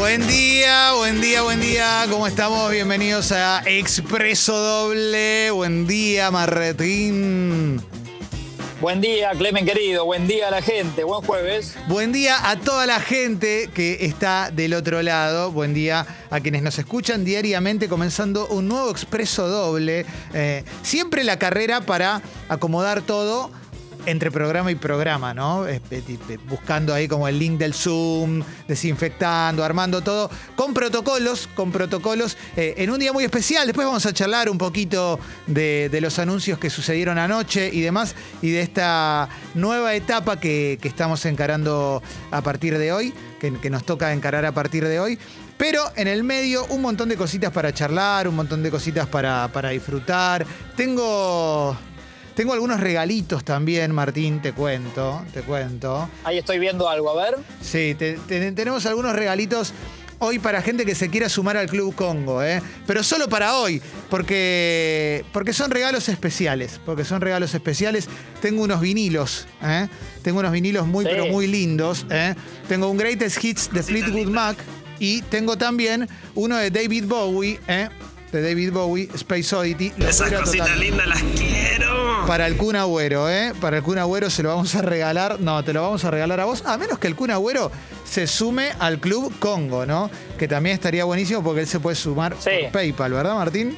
Buen día, buen día, buen día. ¿Cómo estamos? Bienvenidos a Expreso Doble. Buen día, Marretín. Buen día, Clemen querido. Buen día a la gente. Buen jueves. Buen día a toda la gente que está del otro lado. Buen día a quienes nos escuchan diariamente comenzando un nuevo Expreso Doble. Eh, siempre la carrera para acomodar todo entre programa y programa, ¿no? Eh, Buscando ahí como el link del Zoom, desinfectando, armando todo, con protocolos, con protocolos, eh, en un día muy especial. Después vamos a charlar un poquito de, los anuncios que sucedieron anoche y demás, y de esta nueva etapa que, estamos encarando a partir de hoy, que, nos toca encarar a partir de hoy. Pero en el medio un montón de cositas para charlar, un montón de cositas para disfrutar. Tengo... Tengo algunos regalitos también, Martín, te cuento, te cuento. Ahí estoy viendo algo, a ver. Sí, te- te- tenemos algunos regalitos hoy para gente que se quiera sumar al Club Congo, ¿eh? Pero solo para hoy, porque, porque son regalos especiales, porque son regalos especiales. Tengo unos vinilos, ¿eh? Tengo unos vinilos muy, Sí. pero muy lindos, ¿eh? Tengo un Greatest Hits de Fleetwood Mac y tengo también uno de David Bowie, ¿eh? De David Bowie, Space Oddity. Esas cositas lindas las quiero. Para el Kun Agüero, ¿eh? Para el Kun Agüero se lo vamos a regalar. No, te lo vamos a regalar a vos. A menos que el Kun Agüero se sume al Club Congo, ¿no? Que también estaría buenísimo porque él se puede sumar Sí. por PayPal, ¿verdad, Martín?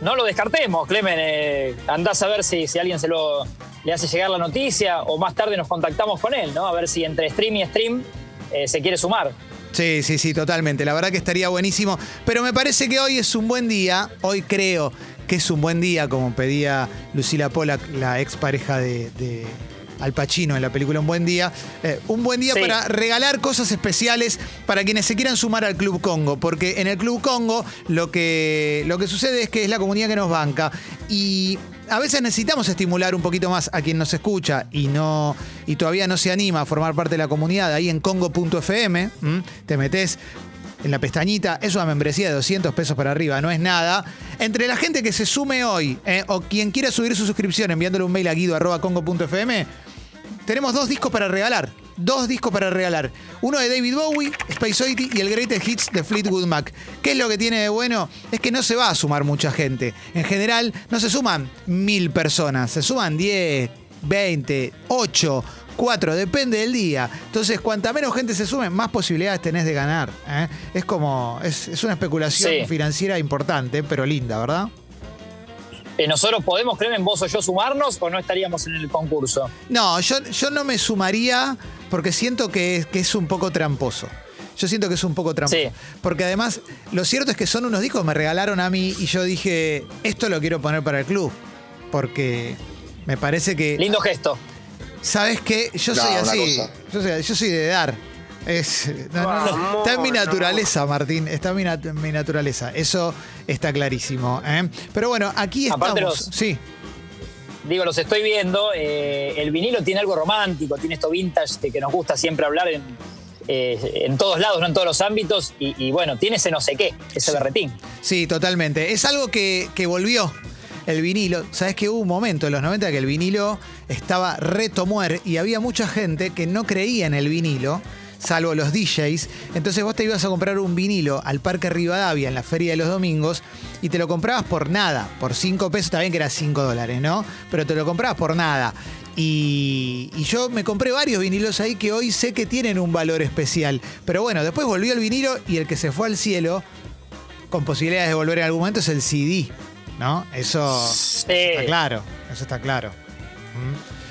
No lo descartemos, Clemen. Eh, andás a ver si, si alguien se lo le hace llegar la noticia o más tarde nos contactamos con él, ¿no? A ver si entre stream y stream eh, se quiere sumar. Sí, sí, sí, totalmente. La verdad que estaría buenísimo. Pero me parece que hoy es un buen día. Hoy creo que es un buen día, como pedía Lucila Pollack, la expareja de, de Al Pacino en la película Un Buen Día. Eh, un buen día Sí. para regalar cosas especiales para quienes se quieran sumar al Club Congo. Porque en el Club Congo lo que, lo que sucede es que es la comunidad que nos banca. Y a veces necesitamos estimular un poquito más a quien nos escucha y no y todavía no se anima a formar parte de la comunidad ahí en congo.fm. Te metes en la pestañita, es una membresía de 200 pesos para arriba, no es nada. Entre la gente que se sume hoy eh, o quien quiera subir su suscripción enviándole un mail a guido.congo.fm, tenemos dos discos para regalar. Dos discos para regalar. Uno de David Bowie, Space Oddity y el Greatest Hits de Fleetwood Mac. ¿Qué es lo que tiene de bueno? Es que no se va a sumar mucha gente. En general, no se suman mil personas. Se suman 10, 20, 8, 4, depende del día. Entonces, cuanta menos gente se sume, más posibilidades tenés de ganar. ¿eh? Es como. Es, es una especulación Sí. financiera importante, pero linda, ¿verdad? Eh, ¿Nosotros podemos, Clemen, vos o yo sumarnos o no estaríamos en el concurso? No, yo, yo no me sumaría porque siento que, es- que es un poco tramposo. Yo siento que es un poco tramposo. Sí. Porque además, lo cierto es que son unos discos que me regalaron a mí y yo dije, esto lo quiero poner para el club. Porque me parece que. Lindo gesto. ¿Sabes qué? Yo No, soy así. Yo soy, yo soy de dar. Es, no, no, no. Está en mi naturaleza, Martín. Está en mi, nat- mi naturaleza. Eso está clarísimo. ¿eh? Pero bueno, aquí estamos. Los- Sí. Digo, los estoy viendo. eh, el vinilo tiene algo romántico, tiene esto vintage que, que nos gusta siempre hablar en, eh, en todos lados, no en todos los ámbitos. Y, y bueno, tiene ese no sé qué, ese berretín. Sí, totalmente. Es algo que, que volvió el vinilo. Sabes que hubo un momento en los 90 que el vinilo estaba reto muer y había mucha gente que no creía en el vinilo, salvo los DJs. Entonces vos te ibas a comprar un vinilo al Parque Rivadavia en la Feria de los Domingos y te lo comprabas por nada, por 5 pesos, bien que era 5 dólares, ¿no? Pero te lo comprabas por nada. Y, y yo me compré varios vinilos ahí que hoy sé que tienen un valor especial. Pero bueno, después volvió el vinilo y el que se fue al cielo con posibilidades de volver en algún momento es el CD, ¿no? Eso Sí. está claro, eso está claro.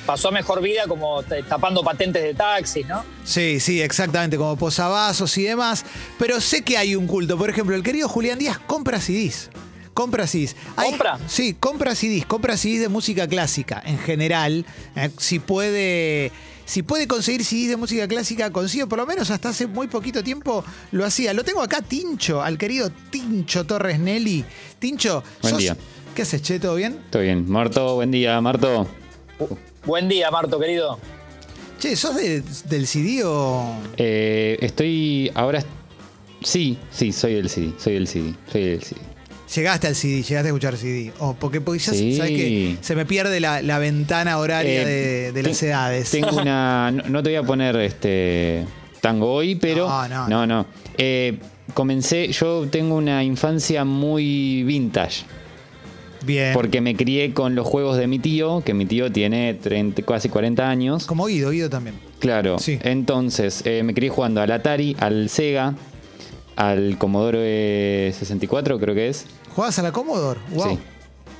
Pasó a mejor vida como tapando patentes de taxis, ¿no? Sí, sí, exactamente, como posavasos y demás. Pero sé que hay un culto. Por ejemplo, el querido Julián Díaz compra CDs. Compra CDs. Hay- ¿Compra? Sí, compra CDs. Compra CDs de música clásica en general. Eh, si puede. Si puede conseguir CDs de música clásica, consigue, por lo menos hasta hace muy poquito tiempo lo hacía. Lo tengo acá, Tincho, al querido Tincho Torres Nelly. Tincho, Buen día. ¿qué haces, che? ¿Todo bien? Todo bien. Marto, buen día, Marto. Buen día, Marto, querido. Che, ¿sos de- del CD o.? Eh, estoy ahora. Sí, sí, soy del CD. Soy del CD. Soy del CD. Llegaste al CD, llegaste a escuchar CD. O porque, porque ya Sí. sabes que se me pierde la, la ventana horaria Eh, de, de las edades. Tengo una. No, no te voy a poner este tango hoy, pero No, no, no, no. Eh, comencé, yo tengo una infancia muy vintage. Bien. Porque me crié con los juegos de mi tío, que mi tío tiene 30, casi 40 años. Como Guido, Guido también. Claro. Sí. Entonces, eh, me crié jugando al Atari, al Sega, al Commodore 64, creo que es. ¿Jugabas a la Commodore? Wow. Sí.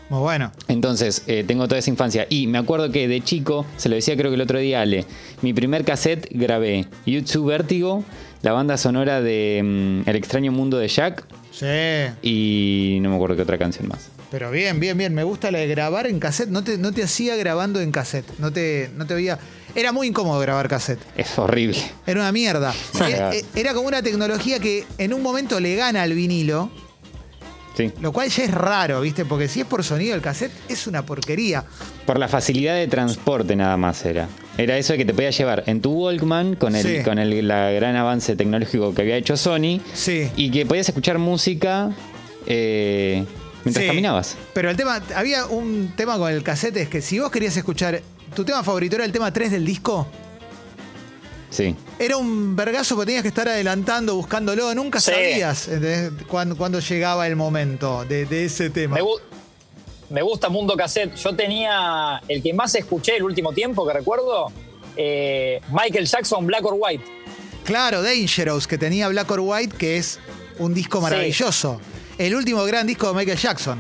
Muy bueno. Entonces, eh, tengo toda esa infancia. Y me acuerdo que de chico, se lo decía creo que el otro día Ale, mi primer cassette grabé YouTube Vértigo, la banda sonora de mm, El extraño mundo de Jack Sí. y no me acuerdo qué otra canción más. Pero bien, bien, bien. Me gusta la de grabar en cassette. No te, no te hacía grabando en cassette. No te, no te veía. Era muy incómodo grabar cassette. Es horrible. Era una mierda. Era, era como una tecnología que en un momento le gana al vinilo, Sí. lo cual ya es raro, ¿viste? Porque si es por sonido el cassette, es una porquería. Por la facilidad de transporte nada más era. Era eso de que te podías llevar en tu Walkman con el, Sí. con el la gran avance tecnológico que había hecho Sony Sí. y que podías escuchar música eh, mientras Sí. caminabas. Pero el tema, había un tema con el cassette, es que si vos querías escuchar, tu tema favorito era el tema 3 del disco, Sí. era un vergazo porque tenías que estar adelantando, buscándolo, nunca Sí. sabías cuándo, cuándo llegaba el momento de, de ese tema. Me, gu- me gusta Mundo Cassette. Yo tenía el que más escuché el último tiempo que recuerdo, eh, Michael Jackson, Black or White. Claro, Dangerous, que tenía Black or White, que es un disco maravilloso. El último gran disco de Michael Jackson,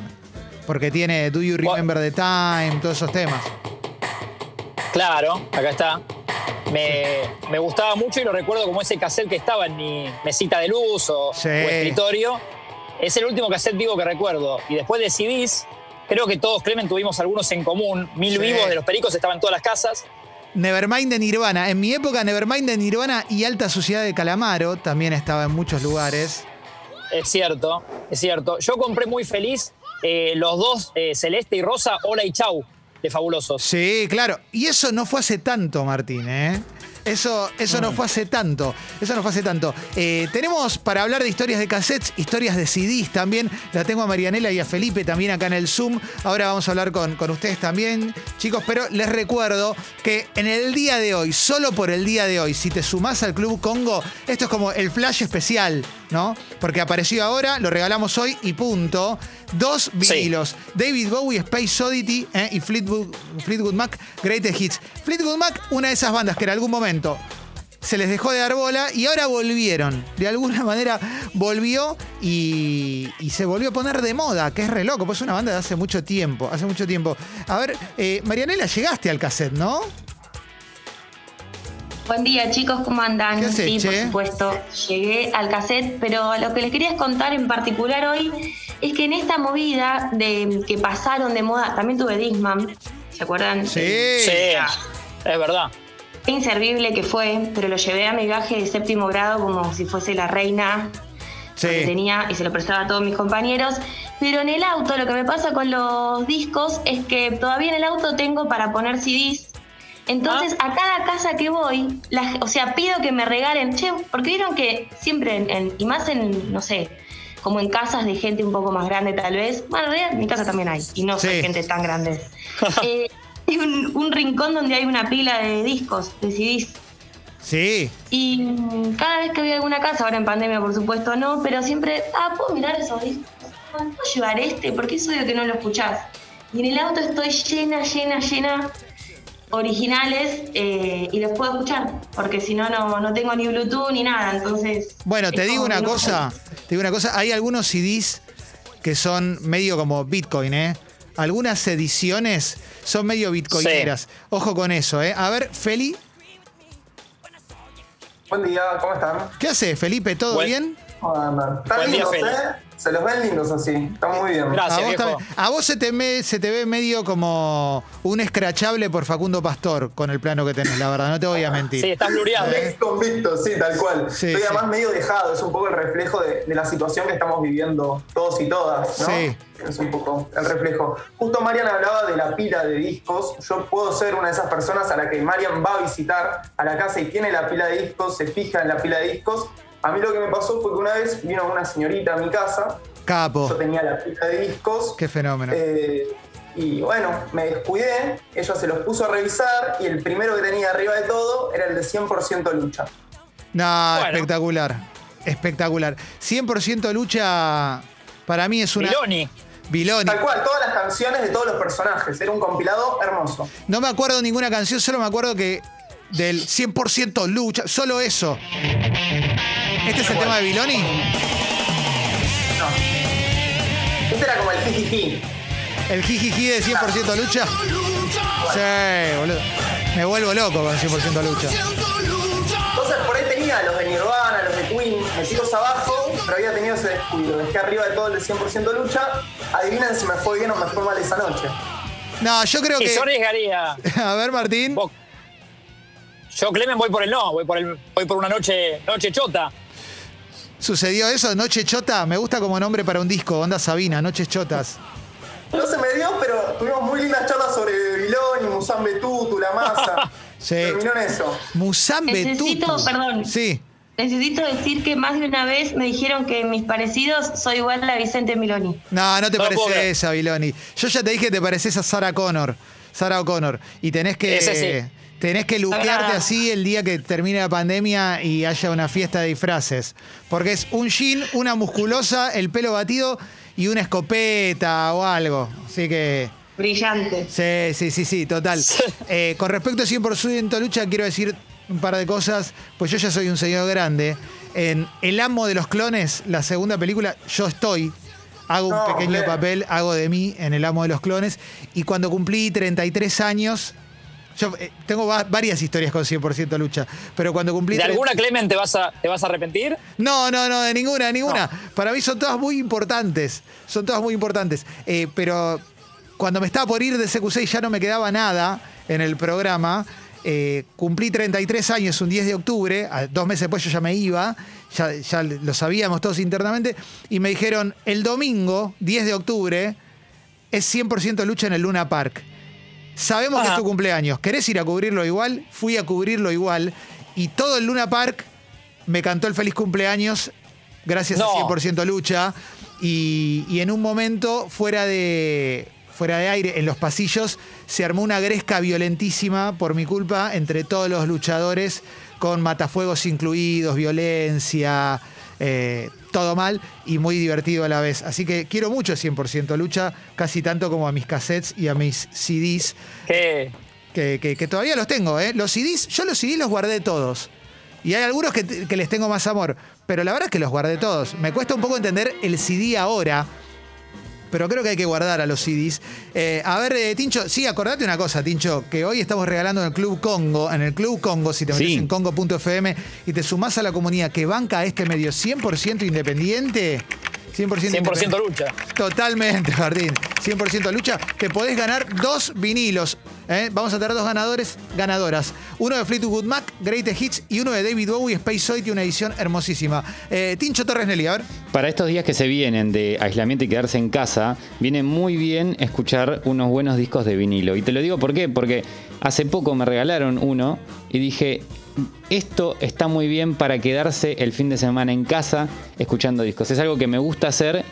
porque tiene Do You Remember the Time, todos esos temas. Claro, acá está. Me, me gustaba mucho y lo recuerdo como ese cassette que estaba en mi mesita de luz o, Sí. o escritorio. Es el último cassette vivo que recuerdo. Y después de CDs, creo que todos, Clemen, tuvimos algunos en común. Mil Sí. vivos de los pericos estaban en todas las casas. Nevermind de Nirvana. En mi época, Nevermind de Nirvana y Alta Sociedad de Calamaro también estaba en muchos lugares. Es cierto, es cierto. Yo compré muy feliz eh, los dos, eh, Celeste y Rosa, Hola y Chau, de Fabulosos. Sí, claro. Y eso no fue hace tanto, Martín, ¿eh? Eso, eso no fue hace tanto. Eso no fue hace tanto. Eh, tenemos para hablar de historias de cassettes, historias de CDs también. La tengo a Marianela y a Felipe también acá en el Zoom. Ahora vamos a hablar con, con ustedes también, chicos. Pero les recuerdo que en el día de hoy, solo por el día de hoy, si te sumás al Club Congo, esto es como el flash especial, ¿no? Porque apareció ahora, lo regalamos hoy y punto. Dos vinilos. David Bowie, Space Oddity eh, y Fleetwood, Fleetwood Mac, Greatest Hits. Fleetwood Mac, una de esas bandas que en algún momento se les dejó de dar bola y ahora volvieron. De alguna manera volvió y, y se volvió a poner de moda, que es re loco, pues es una banda de hace mucho tiempo, hace mucho tiempo. A ver, eh, Marianela, llegaste al cassette, ¿no? Buen día chicos, ¿cómo andan? ¿Qué haces, sí, che? por supuesto, llegué al cassette, pero lo que les quería contar en particular hoy es que en esta movida de que pasaron de moda, también tuve Disman, ¿se acuerdan? Sí. Sí, es verdad. Inservible que fue, pero lo llevé a mi viaje de séptimo grado como si fuese la reina Sí. que tenía y se lo prestaba a todos mis compañeros. Pero en el auto lo que me pasa con los discos es que todavía en el auto tengo para poner CDs. Entonces a cada casa que voy, la- o sea, pido que me regalen, che, porque vieron que siempre, en- en- y más en, no sé, como en casas de gente un poco más grande tal vez, bueno, en realidad en mi casa también hay, y no Sí. soy gente tan grande. Eh, hay un, un rincón donde hay una pila de discos, de CDs. Sí. Y mm, cada vez que voy a alguna casa, ahora en pandemia por supuesto no, pero siempre, ah, puedo mirar esos discos, Ah, puedo llevar este, porque eso de que no lo escuchás. Y en el auto estoy llena, llena, llena originales eh, y los puedo escuchar, porque si no, no no tengo ni Bluetooth ni nada, entonces... Bueno, te digo una cosa, te digo una cosa, hay algunos CDs que son medio como Bitcoin, ¿eh? Algunas ediciones son medio bitcoineras. Ojo con eso, ¿eh? A ver, Feli, Buen día, ¿cómo están? ¿qué hace Felipe? ¿Todo Buen- bien? Están Buen día, Feli. ¿eh? Se los ven lindos así, están muy bien. Gracias. a, vos viejo. también. A vos se te, me- se te ve medio como un escrachable por Facundo Pastor con el plano que tenés, la verdad, no te voy a mentir. Sí, estás blureado. Ex convicto, sí, tal cual. Sí, Estoy sí. además medio dejado, es un poco el reflejo de, de la situación que estamos viviendo todos y todas, ¿no? Sí. Es un poco el reflejo. Justo Marian hablaba de la pila de discos. Yo puedo ser una de esas personas a la que Marian va a visitar a la casa y tiene la pila de discos, se fija en la pila de discos. A mí lo que me pasó fue que una vez vino una señorita a mi casa Capo, Yo tenía la pila de discos. qué fenómeno. eh, y bueno, me descuidé, ella se los puso a revisar y el primero que tenía arriba de todo era el de 100% lucha. No, Bueno. espectacular. Espectacular. 100% lucha para mí es una. Filoni. Biloni. Tal cual, todas las canciones de todos los personajes. Era un compilado hermoso. No me acuerdo ninguna canción, solo me acuerdo que del 100% lucha, solo eso. ¿Este es el tema de Biloni? No. Este era como el jijiji. ¿El jijiji de 100% lucha? Sí, boludo. Me vuelvo loco con 100% lucha. Entonces por ahí tenía los de Nirvana, los de Queen metidos abajo, pero había tenido ese descuido. Dejé arriba de todo el de 100% lucha. Adivinen si me fue bien o me fue mal esa noche. No, yo creo Y que. yo arriesgaría. A ver, Martín. Vos- Yo, Clemen, voy por el no, voy por, el, voy por una noche, noche chota. ¿Sucedió eso? Noche Chota. Me gusta como nombre para un disco. Onda Sabina, Noches Chotas. No se me dio, pero tuvimos muy lindas charlas sobre Vilón y Musambe Tutu, la masa. Sí. Terminó en eso. Musambe Necesito, Tutu. perdón. Sí. Necesito decir que más de una vez me dijeron que mis parecidos soy igual a Vicente Miloni. No, no te No pareces a Biloni. Yo ya te dije que te pareces a Sarah Connor. Sarah O'Connor. Y tenés que. Ese sí. Tenés que luquearte así el día que termine la pandemia y haya una fiesta de disfraces. Porque es un jean, una musculosa, el pelo batido y una escopeta o algo. Así que. Brillante. Sí, sí, sí, sí, total. Eh, con respecto a 100% lucha, quiero decir un par de cosas, pues yo ya soy un señor grande. En El amo de los clones, la segunda película, yo estoy. Hago un pequeño bien. papel, hago de mí en El amo de los clones. Y cuando cumplí 33 años, yo eh, tengo va- varias historias con 100% lucha, pero cuando cumplí... ¿De 30 alguna, Clemen, te vas a, te vas a arrepentir? no, no, no, de ninguna, de ninguna. Para mí son todas muy importantes. Son todas muy importantes. Eh, pero cuando me estaba por ir de CQ6 ya no me quedaba nada en el programa. Eh, cumplí 33 años un 10 de octubre. dos meses después yo ya me iba. Ya, ya lo sabíamos todos internamente. Y me dijeron, el domingo, 10 de octubre, es 100% lucha en el Luna Park. Sabemos que es Ajá. tu cumpleaños. ¿Querés ir a cubrirlo igual? Fui a cubrirlo igual. Y todo el Luna Park me cantó el feliz cumpleaños gracias No. a 100% lucha. Y, y en un momento, fuera de, fuera de aire, en los pasillos, se armó una gresca violentísima por mi culpa entre todos los luchadores, con matafuegos incluidos, violencia, eh, todo mal y muy divertido a la vez. Así que quiero mucho 100% lucha, casi tanto como a mis cassettes y a mis CDs Que que, que- que todavía los tengo, ¿eh? Los CDs, yo los CDs los guardé todos. Y hay algunos que, que les tengo más amor, pero la verdad es que los guardé todos. Me cuesta un poco entender el CD ahora, pero creo que hay que guardar a los CDs. Eh, a ver, eh, Tincho, sí, acordate una cosa, Tincho, que hoy estamos regalando en el Club Congo, en el Club Congo, si te metes Sí. en congo.fm y te sumás a la comunidad que banca a este medio 100% independiente. 100%, 100% independiente. lucha. Totalmente, Jardín. 100% lucha. Te podés ganar dos vinilos. ¿eh? Vamos a tener dos ganadores, ganadoras. Uno de Fleetwood Mac, Greatest Hits, y uno de David Bowie, Space Oddity, una edición hermosísima. Eh, Tincho Torres Nelly, a ver. Para estos días que se vienen de aislamiento y quedarse en casa, viene muy bien escuchar unos buenos discos de vinilo. Y te lo digo por qué, porque hace poco me regalaron uno y dije, esto está muy bien para quedarse el fin de semana en casa escuchando discos. Es algo que me gusta hacer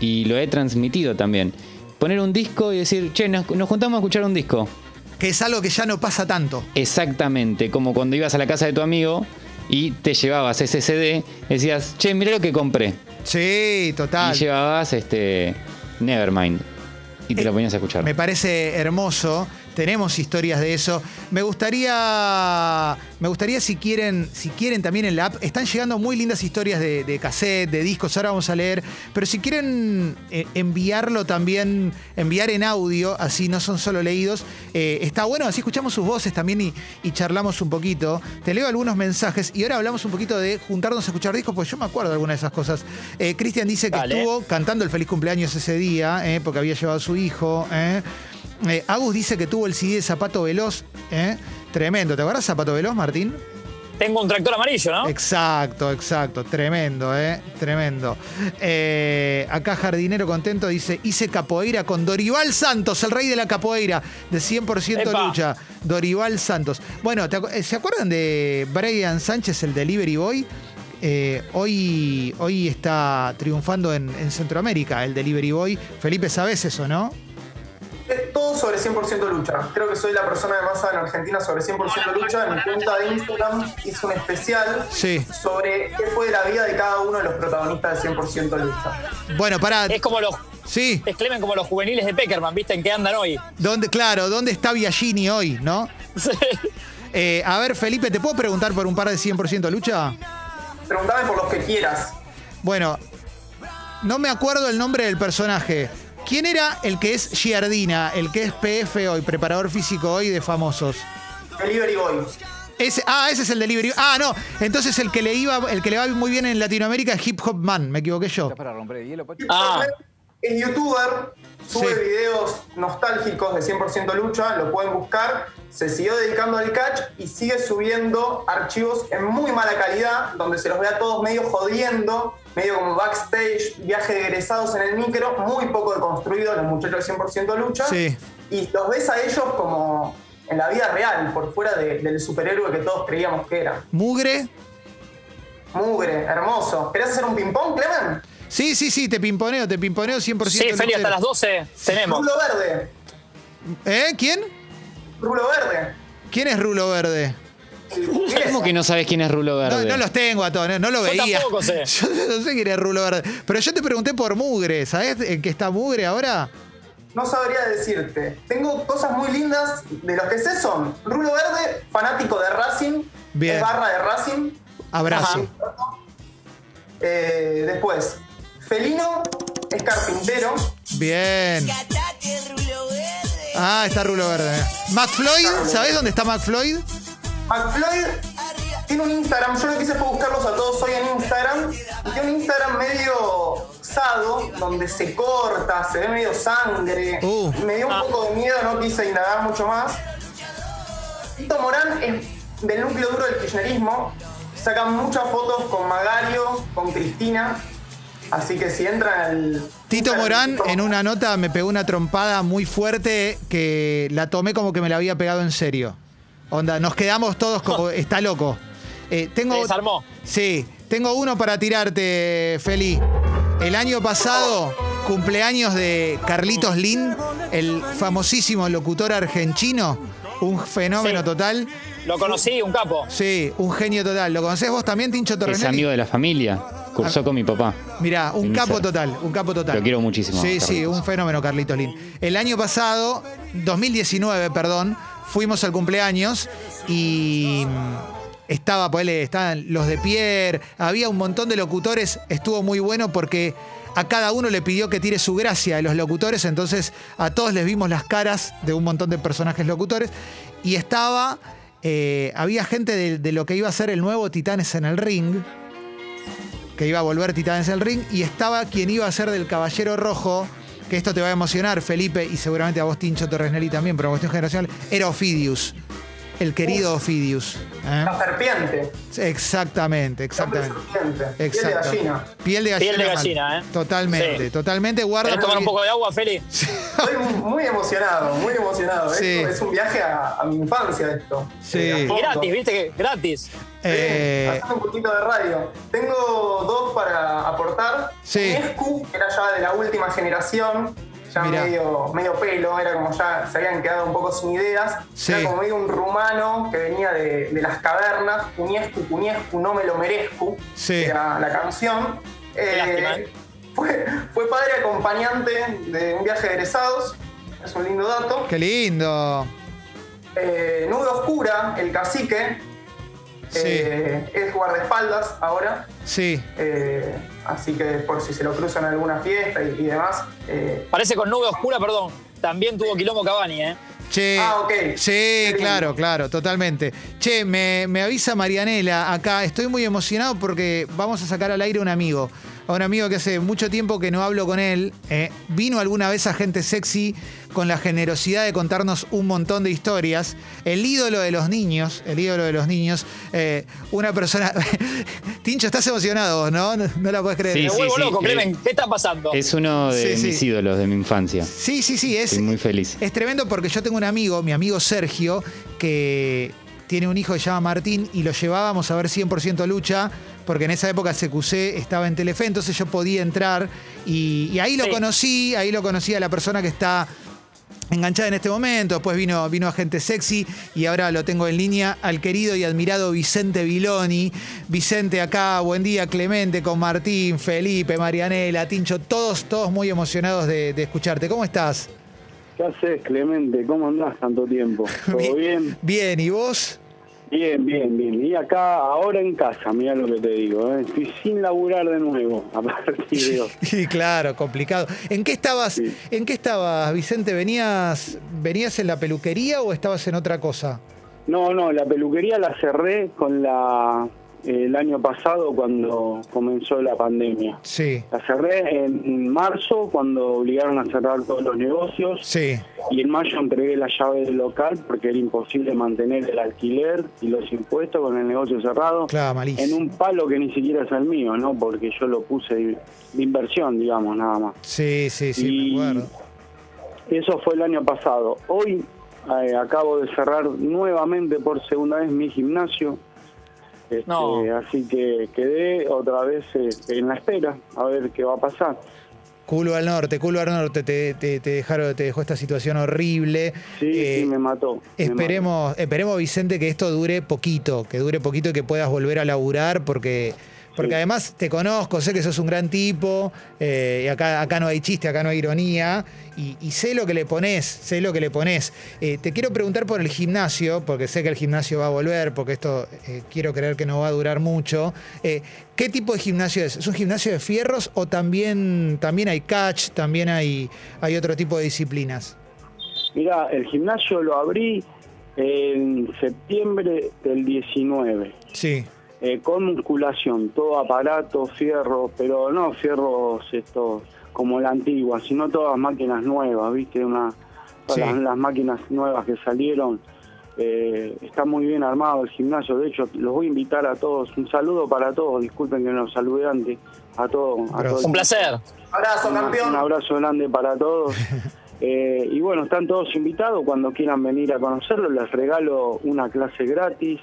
y lo he transmitido también. Poner un disco y decir, che, nos, nos juntamos a escuchar un disco. Que es algo que ya no pasa tanto. Exactamente, como cuando ibas a la casa de tu amigo y te llevabas ese CD, decías, che, mirá lo que compré. Sí, total. Y llevabas este Nevermind. Y te Eh, lo ponías a escuchar. Me parece hermoso. Tenemos historias de eso. Me gustaría, me gustaría si quieren, si quieren también en la app, están llegando muy lindas historias de, de cassette, de discos, ahora vamos a leer, pero si quieren eh, enviarlo también, enviar en audio, así no son solo leídos, eh, está bueno, así escuchamos sus voces también y, y charlamos un poquito. Te leo algunos mensajes y ahora hablamos un poquito de juntarnos a escuchar discos, porque yo me acuerdo de algunas de esas cosas. Eh, Cristian dice que Dale. estuvo cantando el feliz cumpleaños ese día, porque había llevado a su hijo. Eh. Agus dice que tuvo el CD de Zapato Veloz. eh. Tremendo. ¿Te acuerdas Zapato Veloz, Martín? Tengo un tractor amarillo, ¿no? Exacto, exacto. Tremendo, ¿eh? Tremendo. Eh, acá Jardinero Contento dice, hice capoeira con Dorival Santos, el rey de la capoeira, de 100% Epa. lucha. Dorival Santos. Bueno, ¿te acu- eh, ¿se acuerdan de Brian Sánchez, el Delivery Boy? Eh, hoy, hoy está triunfando en, en Centroamérica, el Delivery Boy. Felipe, ¿sabes eso, no? Todo sobre 100% lucha. Creo que soy la persona de masa en Argentina sobre 100% lucha. En mi cuenta de Instagram hice un especial Sí. sobre qué fue la vida de cada uno de los protagonistas de 100% lucha. Bueno, pará. Es como los. Sí. Es Clemen como los juveniles de Peckerman, ¿viste? ¿En qué andan hoy? ¿Dónde, claro, ¿dónde está Biagini hoy, no? Sí. Eh, a ver, Felipe, ¿te puedo preguntar por un par de 100% lucha? Preguntame por los que quieras. Bueno, no me acuerdo el nombre del personaje. ¿Quién era el que es Giardina, el que es PF hoy, preparador físico hoy de famosos? Delivery Boy. Ese, ah, ese es el delivery. Ah, no. Entonces el que le iba, el que le va muy bien en Latinoamérica es Hip Hop Man. Me equivoqué yo. para romper el hielo, Pacho? Ah. Es youtuber, sube Sí. videos nostálgicos de 100% lucha, lo pueden buscar. Se siguió dedicando al catch y sigue subiendo archivos en muy mala calidad, donde se los ve a todos medio jodiendo, medio como backstage, viaje de egresados en el micro, muy poco deconstruido, los muchachos de 100% lucha. Sí. Y los ves a ellos como en la vida real, por fuera de- del superhéroe que todos creíamos que era. Mugre. Mugre, hermoso. ¿Querés hacer un ping-pong, Clemen? Sí, sí, sí, te pimponeo, te pimponeo 100%. Sí, Feli, hasta las 12 tenemos. Rulo verde. ¿Eh? ¿Quién? Rulo verde. ¿Quién es Rulo Verde? ¿Cómo que no sabes quién es Rulo Verde? no los tengo a todos, no, no lo Yo veía. tampoco sé. Yo no sé quién es Rulo Verde. Pero yo te pregunté por Mugre, ¿sabes en qué está Mugre ahora? No sabría decirte. Tengo cosas muy lindas. De los que sé son Rulo Verde, fanático de Racing. Bien. Es barra de Racing. Abrazo. Eh, después, Felino es carpintero. Bien. Ah, está Rulo Verde. McFloyd, ¿sabés dónde está McFloyd? McFloyd tiene un Instagram. Yo lo que hice fue buscarlos a todos hoy en Instagram. Y tiene un Instagram medio sado, donde se corta, se ve medio sangre. Uh. Me dio un poco de miedo, no quise indagar mucho más. Tito Morán es del núcleo duro del kirchnerismo. Sacan muchas fotos con Magario, con Cristina. Así que si entran al. Tito Morán en una nota me pegó una trompada muy fuerte que la tomé como que me la había pegado en serio. Onda, nos quedamos todos como. Está loco. Eh, tengo, Se desarmó. Sí, tengo uno para tirarte, Feli. El año pasado, cumpleaños de Carlitos Lin, el famosísimo locutor argentino, un fenómeno Sí. total. Lo conocí, un capo. Sí, un genio total. ¿Lo conocés vos también, Tincho Es Torrenelli? amigo de la familia. Cursó con mi papá. Mirá, un capo total, un capo total. Lo quiero muchísimo, Sí, sí, un fenómeno, Carlitos Lin. El año pasado, 2019, perdón, fuimos al cumpleaños y mm, estaba, ponele, estaban los de Pierre, había un montón de locutores, estuvo muy bueno porque a cada uno le pidió que tire su gracia de los locutores, entonces a todos les vimos las caras de un montón de personajes locutores y estaba, eh, había gente de, de lo que iba a ser el nuevo Titanes en el Ring, que iba a volver Titanes en el Ring, y estaba quien iba a ser del Caballero Rojo, que esto te va a emocionar, Felipe, y seguramente a vos, Tincho Torres también, pero cuestión generacional, era Ofidius, el querido Ofidius. ¿eh? La serpiente. Exactamente, exactamente. Serpiente. Piel de gallina. Piel de gallina. Piel de gallina, ¿eh? Totalmente, Sí. totalmente. Guarda. ¿Querés tomar un poco de agua, Feli? Estoy muy emocionado, muy emocionado. Sí. Esto es un viaje a, a mi infancia esto. Sí. Eh, gratis, viste que gratis. Eh, un poquito de radio. Tengo dos para aportar. Sí. Escu, que era ya de la última generación, ya Mirá. medio, medio pelo, era como ya se habían quedado un poco sin ideas. Sí. Era como medio un rumano que venía de, de las cavernas, Cuniescu, Cuniescu, no me lo merezco, Sí. era la canción. Lástima, ¿eh? fue, fue padre acompañante de un viaje de egresados, es un lindo dato. qué lindo. Eh, Nube Oscura, el cacique, Sí. eh, es guardaespaldas ahora. Sí. eh, así que por si se lo cruzan en alguna fiesta y, y demás. eh, Parece con nube oscura, perdón. También tuvo quilombo Cavani, ¿eh? Che, Ah, ok. Sí, claro, claro, totalmente. Che, me, me avisa Marianela acá, estoy muy emocionado porque vamos a sacar al aire un amigo. A un amigo que hace mucho tiempo que no hablo con él. eh, vino alguna vez a Gente Sexy con la generosidad de contarnos un montón de historias. El ídolo de los niños, el ídolo de los niños. eh, una persona... Tincho, estás emocionado, vos, ¿no? No, no la puedes creer. Sí, Me sí, vuelvo sí, loco, eh, Clemen. ¿Qué está pasando? Es uno de Sí, mis sí. ídolos de mi infancia. Sí, sí, sí, es, Estoy muy feliz. es tremendo porque yo tengo un amigo, mi amigo Sergio, que tiene un hijo que se llama Martín y lo llevábamos a ver 100% lucha, porque en esa época CQC estaba en Telefe, entonces yo podía entrar y, y ahí lo Sí. conocí, ahí lo conocí a la persona que está enganchada en este momento, después vino, vino Agente Sexy y ahora lo tengo en línea al querido y admirado Vicente Viloni. Vicente acá, buen día Clemente, con Martín, Felipe, Marianela, Tincho, todos, todos muy emocionados de, de escucharte. ¿Cómo estás? ¿Qué haces, Clemente? ¿Cómo andás tanto tiempo? ¿Todo bien? Bien, ¿y vos? Bien, bien, bien. Y acá, ahora en casa, mira lo que te digo. ¿eh? Estoy sin laburar de nuevo a partir de hoy. Sí, claro, complicado. ¿En qué estabas, Sí. en qué estabas, Vicente? ¿Venías, ¿Venías en la peluquería o estabas en otra cosa? No, no, la peluquería la cerré con la el año pasado cuando comenzó la pandemia. Sí, La cerré en marzo cuando obligaron a cerrar todos los negocios sí, y en mayo entregué la llave del local porque era imposible mantener el alquiler y los impuestos con el negocio cerrado. claro, en malísimo. un palo que ni siquiera es el mío, ¿no? Porque yo lo puse de, de inversión, digamos, nada más. Sí, sí, sí, Y- me acuerdo. Eso fue el año pasado. Hoy eh, acabo de cerrar nuevamente por segunda vez mi gimnasio. Este, No. Así que quedé otra vez eh, en la espera a ver qué va a pasar. Culo al norte, culo al norte, te, te- te dejaron, te dejó esta situación horrible. Sí, Eh, sí, me mató. me Esperemos, esperemos, Vicente, que esto dure poquito, que dure poquito y que puedas volver a laburar, porque, porque además te conozco, sé que sos un gran tipo, eh, y acá, acá no hay chiste, acá no hay ironía, y, y sé lo que le pones, sé lo que le pones. Eh, te quiero preguntar por el gimnasio, porque sé que el gimnasio va a volver, porque esto eh, quiero creer que no va a durar mucho. ¿Qué tipo de gimnasio es? ¿Es un gimnasio de fierros o también, también hay catch, también hay, hay otro tipo de disciplinas? Mira, el gimnasio lo abrí en septiembre del 19. Sí, eh, con musculación, todo aparato, fierro, pero no fierros estos como la antigua, sino todas máquinas nuevas, ¿viste? Una, todas Sí. las, las máquinas nuevas que salieron. eh, está muy bien armado el gimnasio, de hecho los voy a invitar a todos, un saludo para todos, disculpen que no los saludé antes, a todos. a todos. Un placer. Abrazo, Un- campeón. Un abrazo grande para todos. Eh, y bueno, están todos invitados. Cuando quieran venir a conocerlo, les regalo una clase gratis,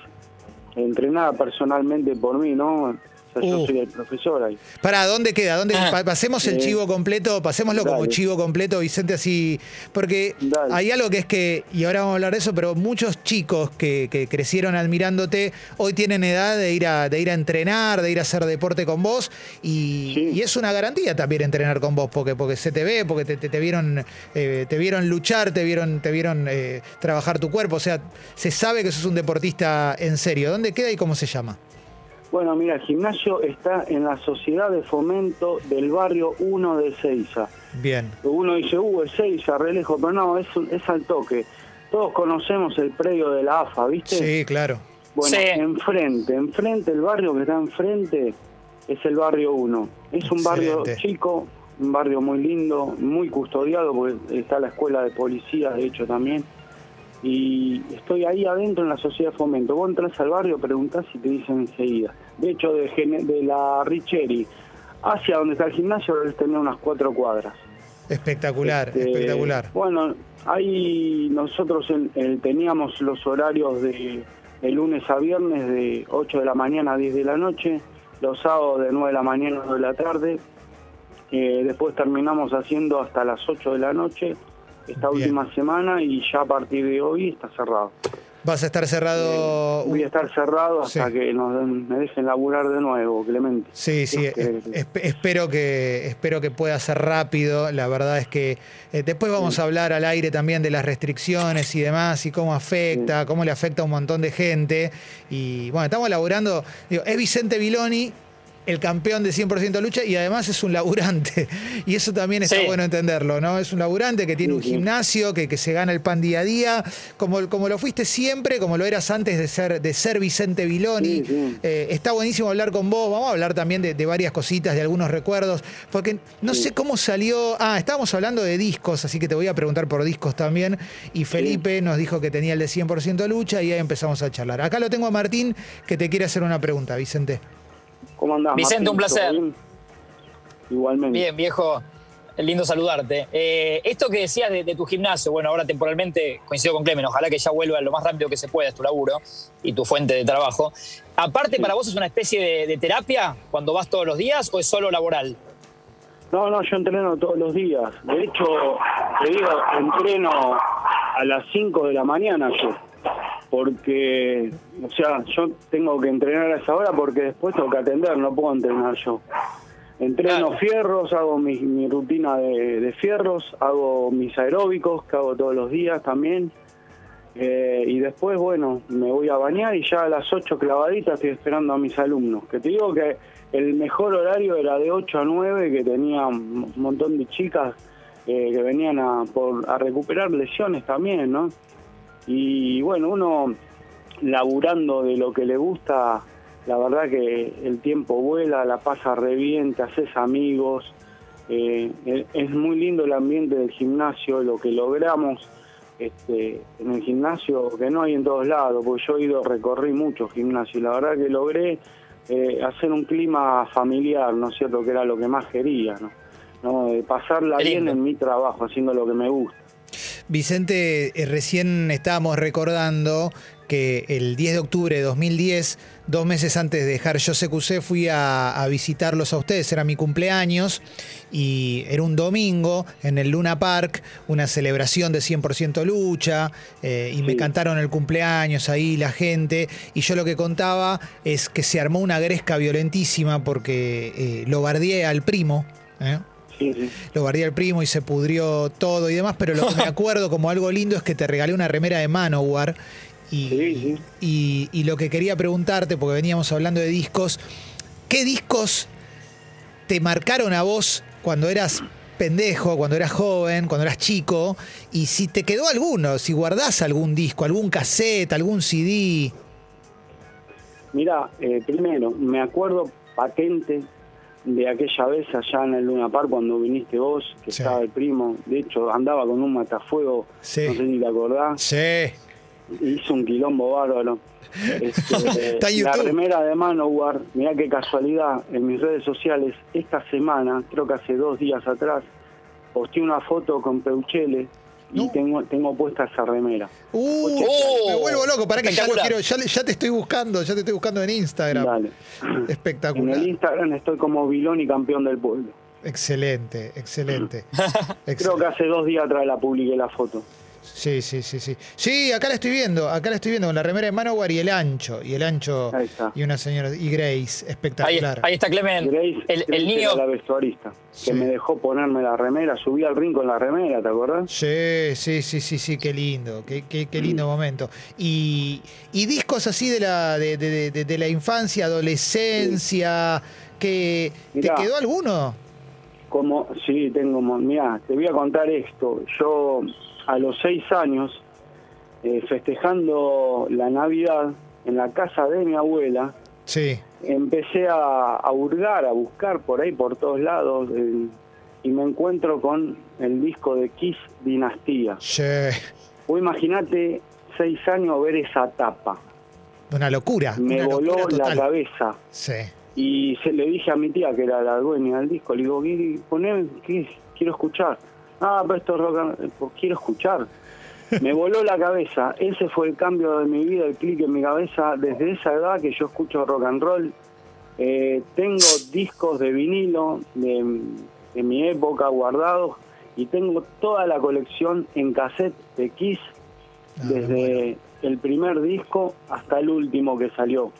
entrenada personalmente por mí, ¿no? O sea, yo Uh. soy el profesor ahí. Para, ¿dónde queda? ¿Dónde, Ah. pa- pasemos el Eh, chivo completo, pasémoslo como dale. chivo completo, Vicente, así. Porque Dale. hay algo que es que, y ahora vamos a hablar de eso, pero muchos chicos que, que crecieron admirándote hoy tienen edad de ir, a, de ir a entrenar, de ir a hacer deporte con vos. Y, Sí. y es una garantía también entrenar con vos, porque, porque se te ve, porque te, te- te vieron, eh, te vieron luchar, te vieron, te vieron eh, trabajar tu cuerpo. O sea, se sabe que sos un deportista en serio. ¿Dónde queda y cómo se llama? Bueno, mira, el gimnasio está en la Sociedad de Fomento del barrio 1 de Seiza. Bien. Uno dice, uh, es Seiza, re lejos, pero no, es, un- es al toque. Todos conocemos el predio de la AFA, ¿viste? Sí, claro. Bueno, Sí. enfrente, enfrente, el barrio que está enfrente es el barrio 1. Es un barrio chico, un barrio muy lindo, muy custodiado, porque está la escuela de policía, de hecho, también. Y estoy ahí adentro en la sociedad de fomento. Vos entras al barrio, preguntás y te dicen enseguida. De hecho, de, la Richeri hacia donde está el gimnasio, debes tener unas cuatro cuadras. Espectacular, Este, espectacular. Bueno, ahí nosotros en- en- teníamos los horarios de, de lunes a viernes de 8 de la mañana a 10 de la noche, los sábados de 9 de la mañana a 9 de la tarde. Eh, después terminamos haciendo hasta las 8 de la noche esta Bien. última semana y ya a partir de hoy está cerrado. Vas a estar cerrado. Voy a estar cerrado hasta Sí. que nos me dejen laburar de nuevo, Clemente. Sí, sí, Este, es- esp- espero que espero que pueda ser rápido. La verdad es que eh, después vamos a hablar al aire también de las restricciones y demás y cómo afecta, cómo le afecta a un montón de gente. Y bueno, estamos laburando. Digo, es Vicente Viloni, el campeón de 100% lucha y además es un laburante. Y eso también está Sí. bueno entenderlo, ¿no? Es un laburante que tiene un gimnasio, que, que se gana el pan día a día, como, como lo fuiste siempre, como lo eras antes de ser, de ser Vicente Viloni. Sí, sí. Eh, está buenísimo hablar con vos. Vamos a hablar también de, de varias cositas, de algunos recuerdos. Porque no Sí. sé cómo salió. Ah, estábamos hablando de discos, así que te voy a preguntar por discos también. Y Felipe nos dijo que tenía el de 100% lucha y ahí empezamos a charlar. Acá lo tengo a Martín que te quiere hacer una pregunta, Vicente. ¿Cómo andás, Vicente, Martín? un placer. Igualmente. Bien, viejo. Lindo saludarte. Eh, esto que decías de, de tu gimnasio, bueno, ahora temporalmente coincido con Clemen, ojalá que ya vuelva lo más rápido que se pueda, es tu laburo y tu fuente de trabajo. Aparte, ¿para vos es una especie de, de terapia cuando vas todos los días o es solo laboral? No, no, yo entreno todos los días. De hecho, te digo, entreno a las 5 de la mañana yo. Porque, o sea, yo tengo que entrenar a esa hora porque después tengo que atender, no puedo entrenar yo. Entreno Claro. fierros, hago mi, mi rutina de, de fierros, hago mis aeróbicos que hago todos los días también. Eh, y después, bueno, me voy a bañar y ya a las 8 clavaditas estoy esperando a mis alumnos. Que te digo que el mejor horario era de 8 a 9, que tenía un montón de chicas eh, que venían a, por, a recuperar lesiones también, ¿no? Y bueno, uno laburando de lo que le gusta, la verdad que el tiempo vuela, la pasa re bien, te haces amigos. eh, es- muy lindo el ambiente del gimnasio, lo que logramos este, en el gimnasio que no hay en todos lados, porque yo he ido, recorrí muchos gimnasios y la verdad que logré eh, hacer un clima familiar, ¿no es cierto? Que era lo que más quería, ¿no? ¿No? De pasarla bien en mi trabajo, haciendo lo que me gusta. Vicente, eh, recién estábamos recordando que el 10 de octubre de 2010, dos meses antes de dejar Yo CQC, fui a, a visitarlos a ustedes, era mi cumpleaños y era un domingo en el Luna Park, una celebración de 100% lucha eh, y me cantaron el cumpleaños ahí la gente y yo lo que contaba es que se armó una gresca violentísima porque eh, lo bardeé al primo. ¿eh? Sí, sí. lo guardé al primo y se pudrió todo y demás, pero lo que me acuerdo como algo lindo es que te regalé una remera de Manowar. Y, sí. y, y lo que quería preguntarte, porque veníamos hablando de discos, ¿qué discos te marcaron a vos cuando eras pendejo, cuando eras joven, cuando eras chico? Y si te quedó alguno, si guardás algún disco, algún cassette, algún CD. Mira, eh, primero, me acuerdo patente de aquella vez allá en el Luna Park cuando viniste vos, que Sí. estaba el primo. De hecho, andaba con un matafuego, Sí. no sé si te acordás. Sí. Hizo un quilombo bárbaro. Este, Está la remera de Manowar, mirá qué casualidad, en mis redes sociales, esta semana, creo que hace dos días atrás, posté una foto con Peuchele y tengo, tengo puesta esa remera. Uh, Oh, me vuelvo loco, para que ya lo espectacular. quiero, ya, ya te estoy buscando, ya te estoy buscando en Instagram. Dale. En Espectacular. el Instagram estoy como Vilón y campeón del pueblo. Excelente, excelente. Creo que hace dos días atrás la publiqué la foto. Sí, sí, sí, sí. Sí, acá la estoy viendo, acá la estoy viendo con la remera de Manowar y el ancho, y el ancho Ahí está. y una señora y Grace, espectacular. ahí está Clemen. Grace, el, Grace el niño. era la vestuarista, Sí. que me dejó ponerme la remera, subí al ring con la remera, ¿te acordás? Sí, sí, sí, sí, sí, qué lindo, qué, qué, qué lindo momento. Y, y discos así de la, de, de- de- de la infancia, adolescencia, que ¿te quedó alguno? Como, sí, tengo, mirá, te voy a contar esto. Yo a los seis años, eh, festejando la Navidad en la casa de mi abuela, Sí. empecé a, a hurgar, a buscar por ahí, por todos lados, eh, y me encuentro con el disco de Kiss Dinastía. Sí. Vos imaginate seis años ver esa tapa. Una locura. Me una voló locura la cabeza. Sí. Y se le dije a mi tía, que era la dueña del disco, le digo, ¿qué, poné, qué? quiero escuchar. Ah, pero esto es rock and roll. Pues quiero escuchar. Me voló la cabeza. Ese fue el cambio de mi vida, el clic en mi cabeza. Desde esa edad que yo escucho rock and roll. Eh, tengo discos de vinilo de, de mi época guardados y tengo toda la colección en cassette de Kiss Ah, desde el primer disco hasta el último que salió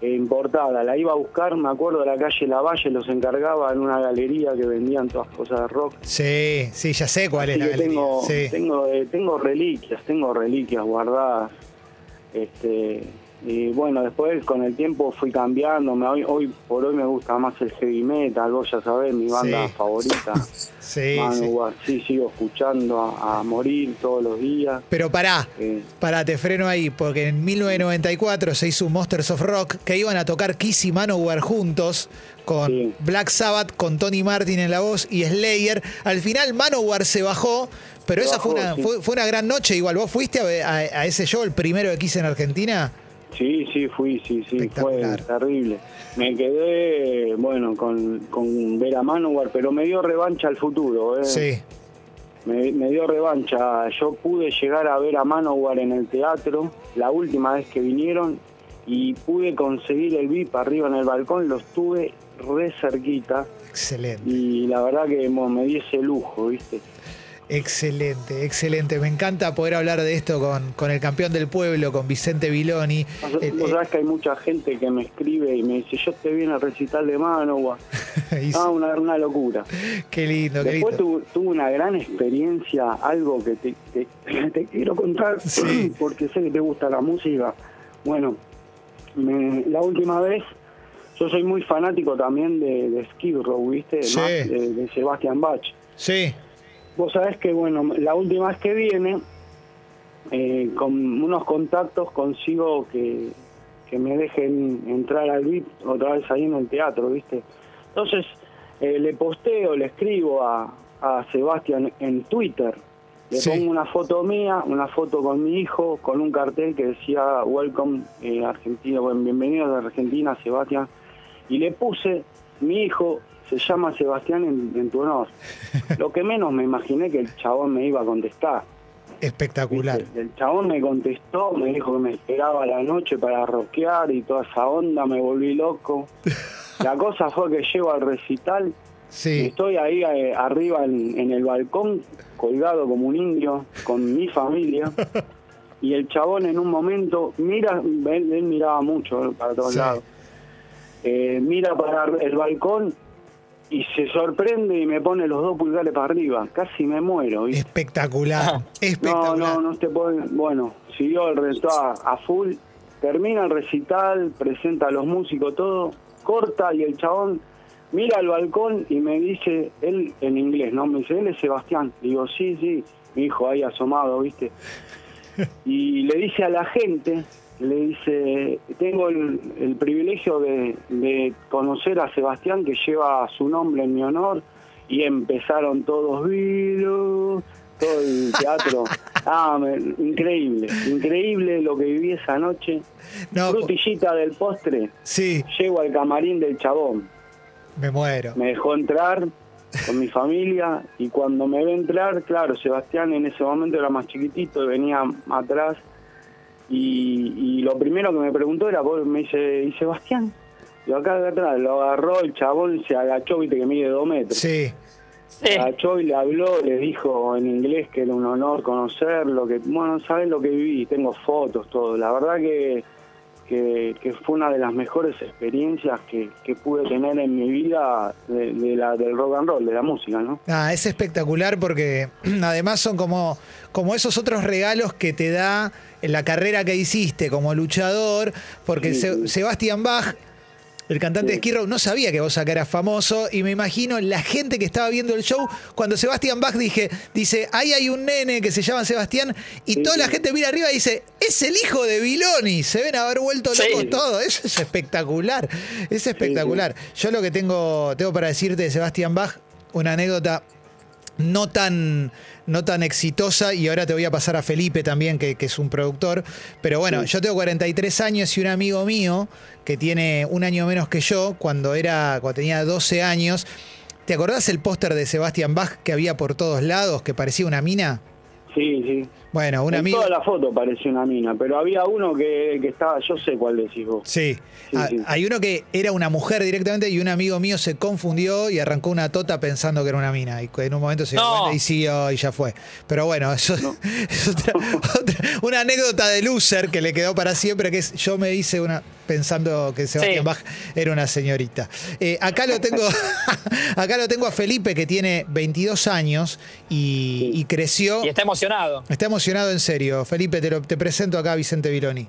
importada. La iba a buscar, me acuerdo, de la calle Lavalle, los encargaba en una galería que vendían todas cosas de rock. Sí, sí, ya sé cuál Así es la galería. tengo, Sí. tengo, eh, tengo reliquias, tengo reliquias guardadas. Este, y bueno, después con el tiempo fui cambiando. Me, hoy, hoy por hoy me gusta más el heavy metal, vos ya sabés, mi banda Sí. favorita. Sí, sí. Manowar. Sí, sigo escuchando a, a morir todos los días. Pero pará, Eh, pará, te freno ahí, porque en 1994 se hizo un Monsters of Rock que iban a tocar Kiss y Manowar juntos con Sí. Black Sabbath, con Tony Martin en la voz y Slayer. Al final Manowar se bajó, pero Se esa fue, una, sí. fue, fue una gran noche. Igual, ¿vos fuiste a, a- a ese show, el primero de Kiss en Argentina? Sí, sí, fui, sí, sí, fue terrible. Me quedé, bueno, con, con ver a Manowar, pero me dio revancha al futuro, ¿eh? Sí. Me, me dio revancha. Yo pude llegar a ver a Manowar en el teatro, la última vez que vinieron, y pude conseguir el VIP arriba en el balcón, los tuve re cerquita, Excelente. y la verdad que me di ese lujo, ¿viste? Excelente, excelente. Me encanta poder hablar de esto con, con el campeón del pueblo, con Vicente Viloni. Vos Eh, vos eh, sabés que hay mucha gente que me escribe y me dice, yo te vi en el recital de Manowar. y- Ah, una, una locura. qué lindo, qué Después lindo. tu- tuve una gran experiencia, algo que te, te- te quiero contar, Sí. porque sé que te gusta la música. Bueno, me- la última vez, yo soy muy fanático también de, de Skid Row, ¿viste? Sí. Más de, de Sebastian Bach. Sí, Vos sabés que, bueno, la última vez que viene, eh, con unos contactos consigo que, que me dejen entrar al VIP otra vez ahí en el teatro, ¿viste? Entonces, eh, le posteo, le escribo a, a Sebastián en Twitter. Le Sí. pongo una foto mía, una foto con mi hijo, con un cartel que decía Welcome eh, Argentina, bueno, bienvenido de Argentina, Sebastián. Y le puse, mi hijo se llama Sebastián en, en tu honor. Lo que menos me imaginé que el chabón me iba a contestar. espectacular. ¿viste? El chabón me contestó, me dijo que me esperaba la noche para rockear y toda esa onda, me volví loco. La cosa fue que llego al recital, Sí, estoy ahí eh, arriba en, en el balcón, colgado como un indio, con mi familia. Y el chabón en un momento mira, él, él miraba mucho para todos Sí. lados. Eh, mira para el balcón y se sorprende y me pone los dos pulgares para arriba. Casi me muero. ¿viste? espectacular, No, espectacular. no, no te puedo. Bueno, siguió el resto a, a full. Termina el recital, presenta a los músicos, todo. Corta y el chabón mira al balcón y me dice, él en inglés, ¿no? Me dice, él es Sebastián. Digo, sí, sí. Mi hijo ahí asomado, ¿viste? Y le dice a la gente, le dice, tengo el, el privilegio de, de conocer a Sebastián que lleva su nombre en mi honor y empezaron todos, "Vilo", todo el teatro. Ah, me- increíble, increíble lo que viví esa noche. No, Frutillita del postre, sí, llego al camarín del chabón, me muero. me dejó entrar con mi familia y cuando me ve entrar, claro, Sebastián en ese momento era más chiquitito y venía atrás y, y lo primero que me preguntó era, vos, me dice, ¿y Sebastián? Y acá de atrás lo agarró, el chabón se agachó, viste que mide dos metros. Sí, Sí. Se agachó y le habló, le dijo en inglés que era un honor conocerlo, que, bueno, sabes lo que viví, tengo fotos, todo. La verdad que, que, que fue una de las mejores experiencias que, que pude tener en mi vida de, de la, del rock and roll, de la música, ¿no? Ah, es espectacular porque además son como, como esos otros regalos que te da en la carrera que hiciste como luchador, porque sí. Sebastián Bach, el cantante de Sí. Skid Row, no sabía que vos acá eras famoso y me imagino la gente que estaba viendo el show cuando Sebastián Bach dije, dice, ahí hay un nene que se llama Sebastián y Sí, toda la sí. gente mira arriba y dice, es el hijo de Viloni, se ven haber vuelto Sí. locos todos, eso es espectacular, es espectacular. Yo lo que tengo, tengo para decirte de Sebastián Bach, una anécdota no tan, no tan exitosa y ahora te voy a pasar a Felipe también, que, que es un productor. Pero bueno, yo tengo 43 años y un amigo mío que tiene un año menos que yo, cuando, era, cuando tenía 12 años, ¿te acordás el póster de Sebastián Bach que había por todos lados, que parecía una mina? Sí, sí. Bueno, un en amigo... toda la foto parecía una mina, pero había uno que, que estaba, yo sé cuál decís vos. Sí. Sí, Ah, sí. Hay uno que era una mujer directamente y un amigo mío se confundió y arrancó una tota pensando que era una mina. Y en un momento se dio No. cuenta y siguió y ya fue. Pero bueno, eso es otra- otra- una anécdota de loser que le quedó para siempre, que es yo me hice una pensando que Sebastián Sí. Bach era una señorita. Eh, acá lo tengo, acá lo tengo a Felipe que tiene 22 años y, y creció. Y está emocionado. Está emocionado en serio. Felipe, te, lo- te presento acá a Vicente Viloni.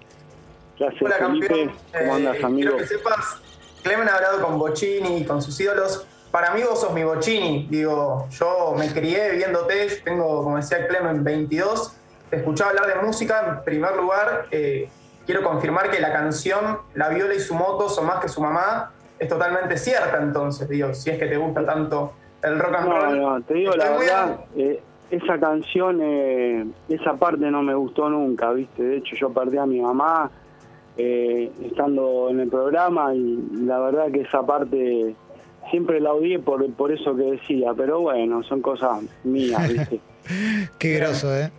Gracias, Hola Felipe. campeón. ¿Cómo andas, Eh, amigo? Quiero que sepas, Clemen ha hablado con Bocini y con sus ídolos. Para mí vos sos mi Bocini. Digo, yo me crié viéndote, yo tengo, como decía Clemen, 22. Te escuchaba hablar de música. En primer lugar, eh, quiero confirmar que la canción La Viola y su moto son más que su mamá. Es totalmente cierta entonces, digo, si es que te gusta tanto el rock and No, roll. no, te digo la Estoy verdad, eh, esa canción, eh, esa parte no me gustó nunca, ¿viste? De hecho, yo perdí a mi mamá eh, estando en el programa y la verdad que esa parte siempre la odié por, por eso que decía, pero bueno, son cosas mías, ¿viste? Qué groso, ¿eh?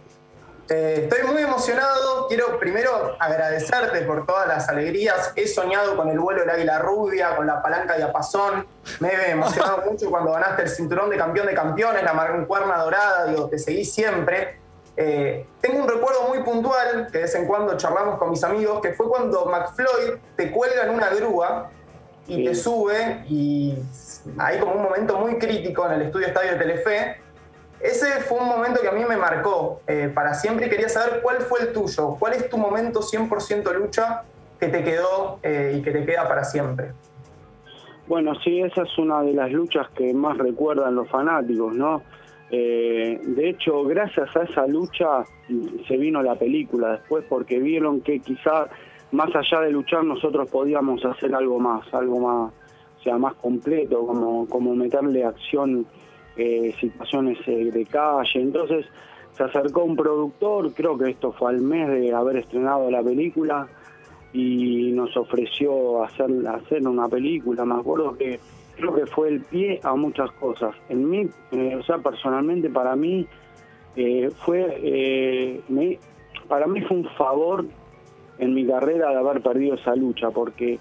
Eh, estoy muy emocionado. Quiero primero agradecerte por todas las alegrías. He soñado con el vuelo del águila rubia, con la palanca de apazón. Me he emocionado mucho cuando ganaste el cinturón de campeón de campeones, la mancuerna dorada. Digo, te seguí siempre. Eh, tengo un recuerdo muy puntual que de vez en cuando charlamos con mis amigos, que fue cuando McFloyd te cuelga en una grúa y te sube y hay como un momento muy crítico en el estudio estadio de Telefe. Ese fue un momento que a mí me marcó eh, para siempre y quería saber cuál fue el tuyo, cuál es tu momento 100% lucha que te quedó eh, y que te queda para siempre. Bueno, sí, esa es una de las luchas que más recuerdan los fanáticos, ¿no? Eh, de hecho, gracias a esa lucha se vino la película después porque vieron que quizá más allá de luchar nosotros podíamos hacer algo más, algo más, o sea, más completo, como, como meterle acción, eh, situaciones eh, de calle. Entonces se acercó un productor, creo que esto fue al mes de haber estrenado la película, y nos ofreció hacer, hacer una película. Me acuerdo que creo que fue el pie a muchas cosas. En mí, eh, o sea, personalmente para mí eh, fue, eh, para mí fue un favor en mi carrera de haber perdido esa lucha, porque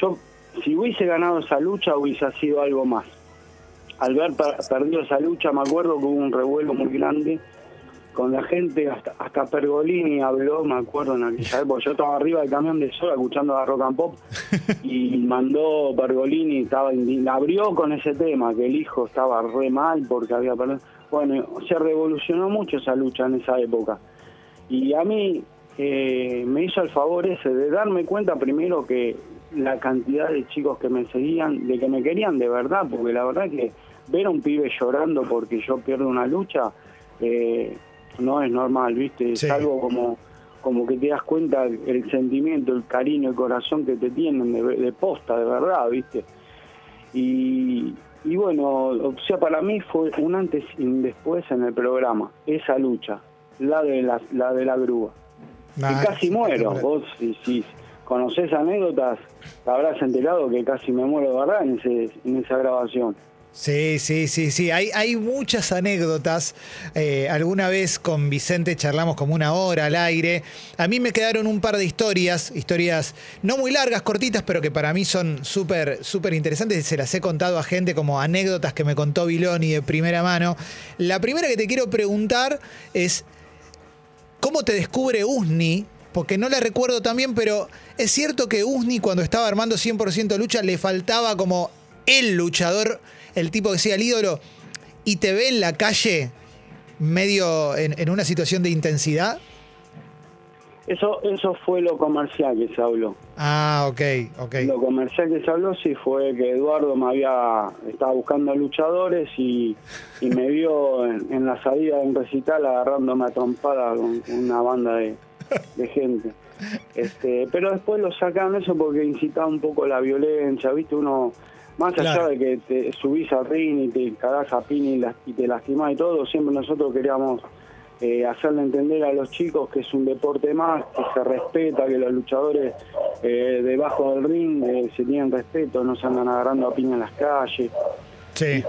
yo, si hubiese ganado esa lucha, hubiese sido algo más. Al haber perdido esa lucha, me acuerdo que hubo un revuelo muy grande con la gente, hasta, hasta Pergolini habló, me acuerdo en aquella época, yo estaba arriba del camión de sol escuchando a Rock and Pop y mandó Pergolini, estaba abrió con ese tema, que el hijo estaba re mal porque había perdido. Bueno, se revolucionó mucho esa lucha en esa época. Y a mí eh, me hizo el favor ese de darme cuenta primero que la cantidad de chicos que me seguían, de que me querían de verdad, porque la verdad que ver a un pibe llorando porque yo pierdo una lucha, eh, no es normal, ¿viste? Es algo como, como que te das cuenta el sentimiento, el cariño, el corazón que te tienen de, posta, de verdad, ¿viste? Y, y bueno, o sea, para mí fue un antes y un después en el programa, esa lucha, la de la, la de la grúa. y ah, casi muero, vos si, si conoces anécdotas, habrás enterado que casi me muero de verdad en, ese, en esa grabación. Sí, sí, sí, sí. Hay, hay muchas anécdotas. Eh, alguna vez con Vicente charlamos como una hora al aire. A mí me quedaron un par de historias, historias no muy largas, cortitas, pero que para mí son súper, súper interesantes se las he contado a gente como anécdotas que me contó Viloni de primera mano. La primera que te quiero preguntar es, ¿cómo te descubre Usni? Porque no la recuerdo también, pero es cierto que Usni cuando estaba armando 100% lucha le faltaba como el luchador el tipo que sea el ídolo y te ve en la calle medio en, una situación de intensidad? Eso, eso fue lo comercial que se habló. Ah, ok, ok. Lo comercial que se habló sí fue que Eduardo me había, estaba buscando luchadores y, me vio en, la salida de un recital agarrándome a trompada con, una banda de, gente. Este, pero después lo sacaron eso porque incitaba un poco la violencia, ¿viste? Uno más allá de que te subís a ring y te cagás a pin y, te lastimás y todo, siempre nosotros queríamos eh, hacerle entender a los chicos que es un deporte más, que se respeta, que los luchadores eh, debajo del ring eh, se tienen respeto, no se andan agarrando a piña en las calles. Sí.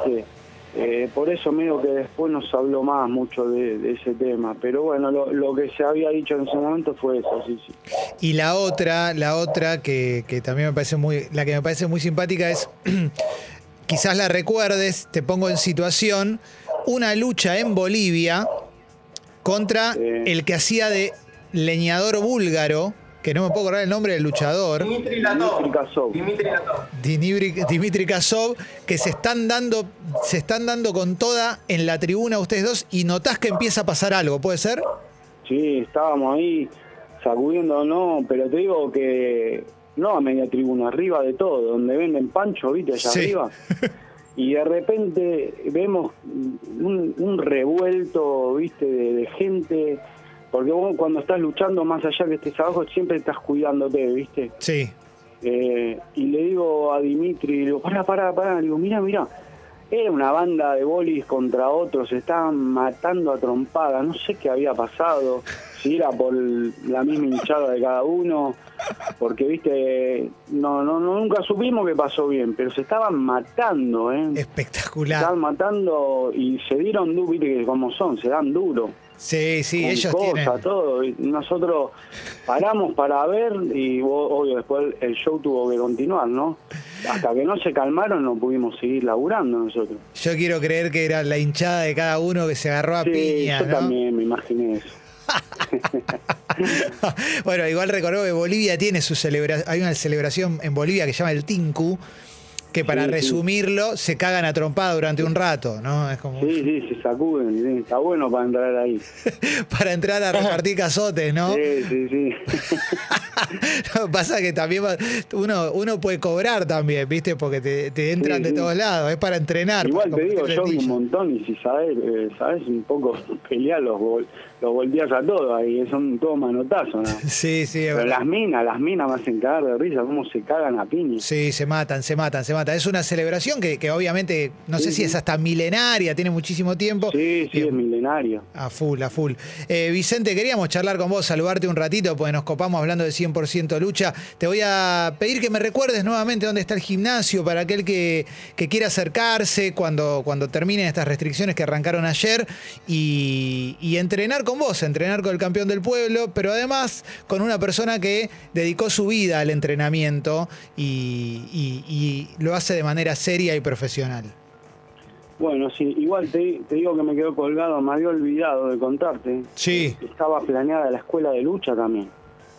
Eh, por eso medio que después nos habló más mucho de, ese tema. Pero bueno, lo, que se había dicho en ese momento fue eso, sí, sí. Y la otra, la otra que, también me parece muy, la que me parece muy simpática es, quizás la recuerdes, te pongo en situación, una lucha en Bolivia contra el que hacía de leñador búlgaro que no me puedo acordar el nombre del luchador. Dimitri Latov. Dimitri Dimitri, Dimitri Kasov, que se están dando, se están dando con toda en la tribuna ustedes dos y notás que empieza a pasar algo, ¿puede ser? Sí, estábamos ahí sacudiendo, no, pero te digo que no a media tribuna, arriba de todo, donde venden pancho, viste, allá arriba. Y de repente vemos un, revuelto, viste, de gente porque vos cuando estás luchando, más allá que estés abajo, siempre estás cuidándote, ¿viste? Sí. Eh, y le digo a Dimitri, le digo, pará, pará, pará, le digo, mira, mira, era una banda de bolis contra otros, se estaban matando a trompadas, no sé qué había pasado, si era por la misma hinchada de cada uno, porque viste, no, no, nunca supimos que pasó bien, pero se estaban matando, ¿eh? Espectacular. Se estaban matando y se dieron duro, viste que como son, se dan duro. Sí, sí, ellos cosas, tienen. todo. Y Nosotros paramos para ver y obvio después el show tuvo que continuar, ¿no? Hasta que no se calmaron no pudimos seguir laburando nosotros. Yo quiero creer que era la hinchada de cada uno que se agarró a Sí, piña, yo ¿no? también me imaginé eso. Bueno, igual recordó que Bolivia tiene su celebración. Hay una celebración en Bolivia que se llama el Tinku, que para Sí, sí. resumirlo, se cagan a trompada durante un rato, ¿no? Es como Sí, sí, se sacuden, sí, está bueno para entrar ahí. para entrar a repartir cazotes, ¿no? Sí, sí, sí. Lo que pasa es que también va- uno, uno puede cobrar también, ¿viste? Porque te, te entran Sí, de todos lados, es para entrenar. Igual para te digo, yo vi un montón y si sabes, eh, sabes un poco pelear, los, vol- los volteas a todos ahí, son todos manotazos, ¿no? Sí, sí, Pero las minas, las minas me hacen cagar de risa, cómo se cagan a piña. Sí, se matan, se matan, se matan. Es una celebración que, que obviamente, no sé si sí. es hasta milenaria, tiene muchísimo tiempo. Sí, sí, Y- es milenario. A full, a full. Eh, Vicente, queríamos charlar con vos, saludarte un ratito, porque nos copamos hablando de 100% lucha. Te voy a pedir que me recuerdes nuevamente dónde está el gimnasio para aquel que, que quiera acercarse cuando, cuando terminen estas restricciones que arrancaron ayer y, y entrenar con vos, entrenar con el campeón del pueblo, pero además con una persona que dedicó su vida al entrenamiento y, y- y lo hace de manera seria y profesional. Bueno, sí, igual te, te digo que me quedó colgado, me había olvidado de contarte. Sí. Estaba planeada la escuela de lucha también,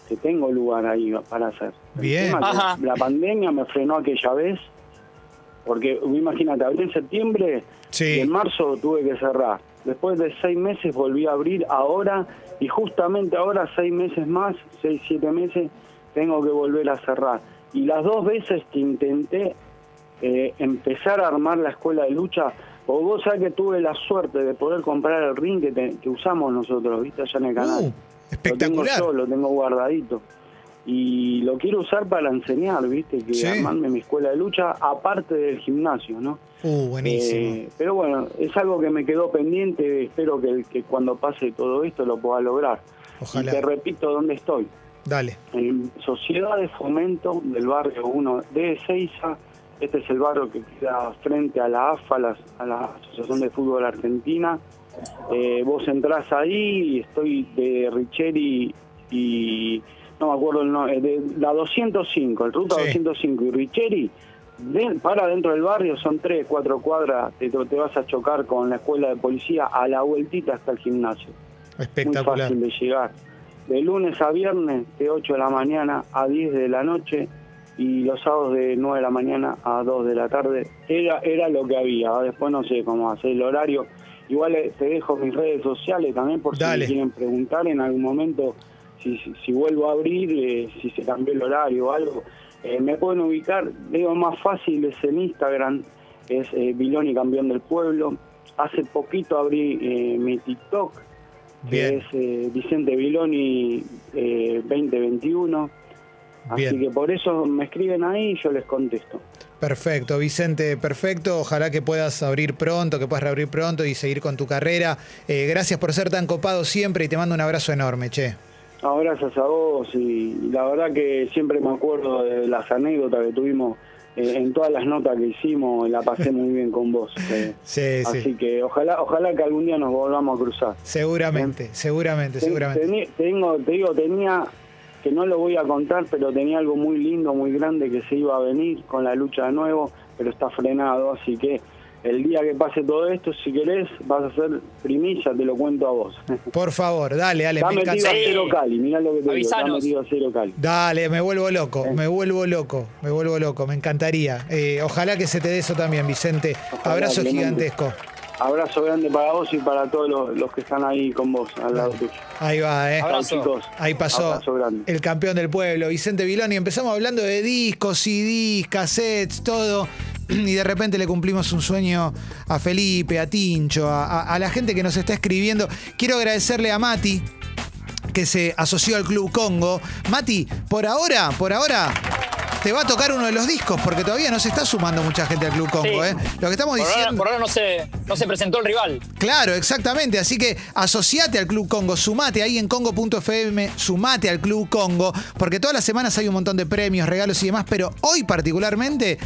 que tengo lugar ahí para hacer. Bien. Ajá. La pandemia me frenó aquella vez, porque imagínate, abrí en septiembre Sí. y en marzo tuve que cerrar. Después de seis meses volví a abrir ahora y justamente ahora seis meses más, seis, siete meses, tengo que volver a cerrar. Y las dos veces que intenté eh, empezar a armar la escuela de lucha, o vos sabés que tuve la suerte de poder comprar el ring que, te- que usamos nosotros, viste, allá en el canal. Uh, espectacular. Lo tengo yo, lo tengo guardadito. Y lo quiero usar para enseñar, viste, que Sí. armarme mi escuela de lucha, aparte del gimnasio, ¿no? Uh, buenísimo. Eh, pero bueno, es algo que me quedó pendiente, espero que, que cuando pase todo esto lo pueda lograr. Ojalá. Y te repito dónde estoy. Dale. En Sociedad de Fomento del barrio 1 de Ezeiza. Este es el barrio que queda frente a la AFA, la, a la Asociación de Fútbol Argentina. Eh, vos entrás ahí estoy de Richeri y no me acuerdo el nombre, de la 205, el ruta Sí. 205 y Richeri. de- para dentro del barrio son tres, cuatro cuadras, te, te vas a chocar con la escuela de policía a la vueltita hasta el gimnasio muy Espectacular. fácil de llegar. De lunes a viernes, de 8 de la mañana a 10 de la noche y los sábados de 9 de la mañana a 2 de la tarde. Era, era lo que había, ah, después no sé cómo hacer el horario. Igual eh, te dejo mis redes sociales también por si me quieren preguntar en algún momento si, si, vuelvo a abrir, eh, si se cambió el horario o algo. Eh, me pueden ubicar, digo, más fácil es en Instagram, es eh, Biloni Campeón del Pueblo. Hace poquito abrí mi TikTok, Bien. que es Vicente Biloni 2021 Así que por eso me escriben ahí y yo les contesto. Perfecto, Vicente, perfecto. Ojalá que puedas abrir pronto, que puedas reabrir pronto y seguir con tu carrera. Eh, gracias por ser tan copado siempre y te mando un abrazo enorme, che. No, a vos y la verdad que siempre me acuerdo de las anécdotas que tuvimos eh, en todas las notas que hicimos, la pasé muy bien con vos. Eh. Sí, Así que ojalá, ojalá que algún día nos volvamos a cruzar. Seguramente, seguramente, seguramente. Tengo, te digo, tenía que no lo voy a contar, pero tenía algo muy lindo, muy grande que se iba a venir con la lucha de nuevo, pero está frenado, así que el día que pase todo esto, si querés, vas a hacer primicia, te lo cuento a vos. Por favor, dale, dale, Está me metido a cero Cali, mirá lo que te digo, está Avisanos. metido a cero Cali. Dale, me vuelvo loco, Eh. me vuelvo loco, me vuelvo loco, me encantaría. Eh, ojalá que se te dé eso también, Vicente. Ojalá, Abrazo Clemente. gigantesco. Abrazo grande para vos y para todos los, los que están ahí con vos, al lado tuyo. Ahí va, ¿eh? Abrazo. chicos. Ahí pasó Abrazo grande. el campeón del pueblo, Vicente Viloni. Empezamos hablando de discos, CDs, cassettes, todo. Y de repente le cumplimos un sueño a Felipe, a Tincho, a, a- a la gente que nos está escribiendo. Quiero agradecerle a Mati, que se asoció al Club Congo. Mati, por ahora, por ahora, te va a tocar uno de los discos, porque todavía no se está sumando mucha gente al Club Congo, Sí. ¿eh? Lo que estamos Por ahora, diciendo. por ahora no, se, no se presentó el rival. Claro, exactamente. Así que asociate al Club Congo, sumate ahí en congo.fm, sumate al Club Congo, porque todas las semanas hay un montón de premios, regalos y demás, pero hoy particularmente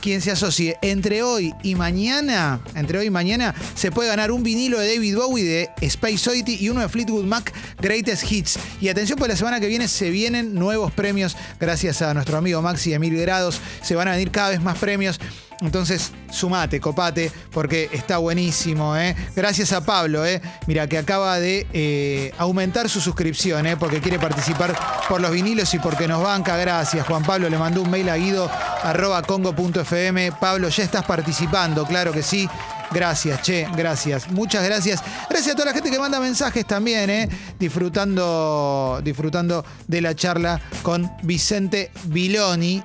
quien se asocie entre hoy y mañana, entre hoy y mañana, se puede ganar un vinilo de David Bowie de Space Oddity y uno de Fleetwood Mac Greatest Hits. Y atención, pues la semana que viene se vienen nuevos premios gracias a nuestro amigo Maxi de Mil Grados. Se van a venir cada vez más premios. Entonces, sumate, copate, porque está buenísimo, ¿eh? Gracias a Pablo, ¿eh? Mira, que acaba de eh, aumentar su suscripción. Porque quiere participar por los vinilos y porque nos banca. Gracias, Juan Pablo. Le mandó un mail a guido arroba. Pablo, ya estás participando, claro que sí. Gracias, che, gracias. Muchas gracias. Gracias a toda la gente que manda mensajes también. Disfrutando, disfrutando de la charla con Vicente Viloni.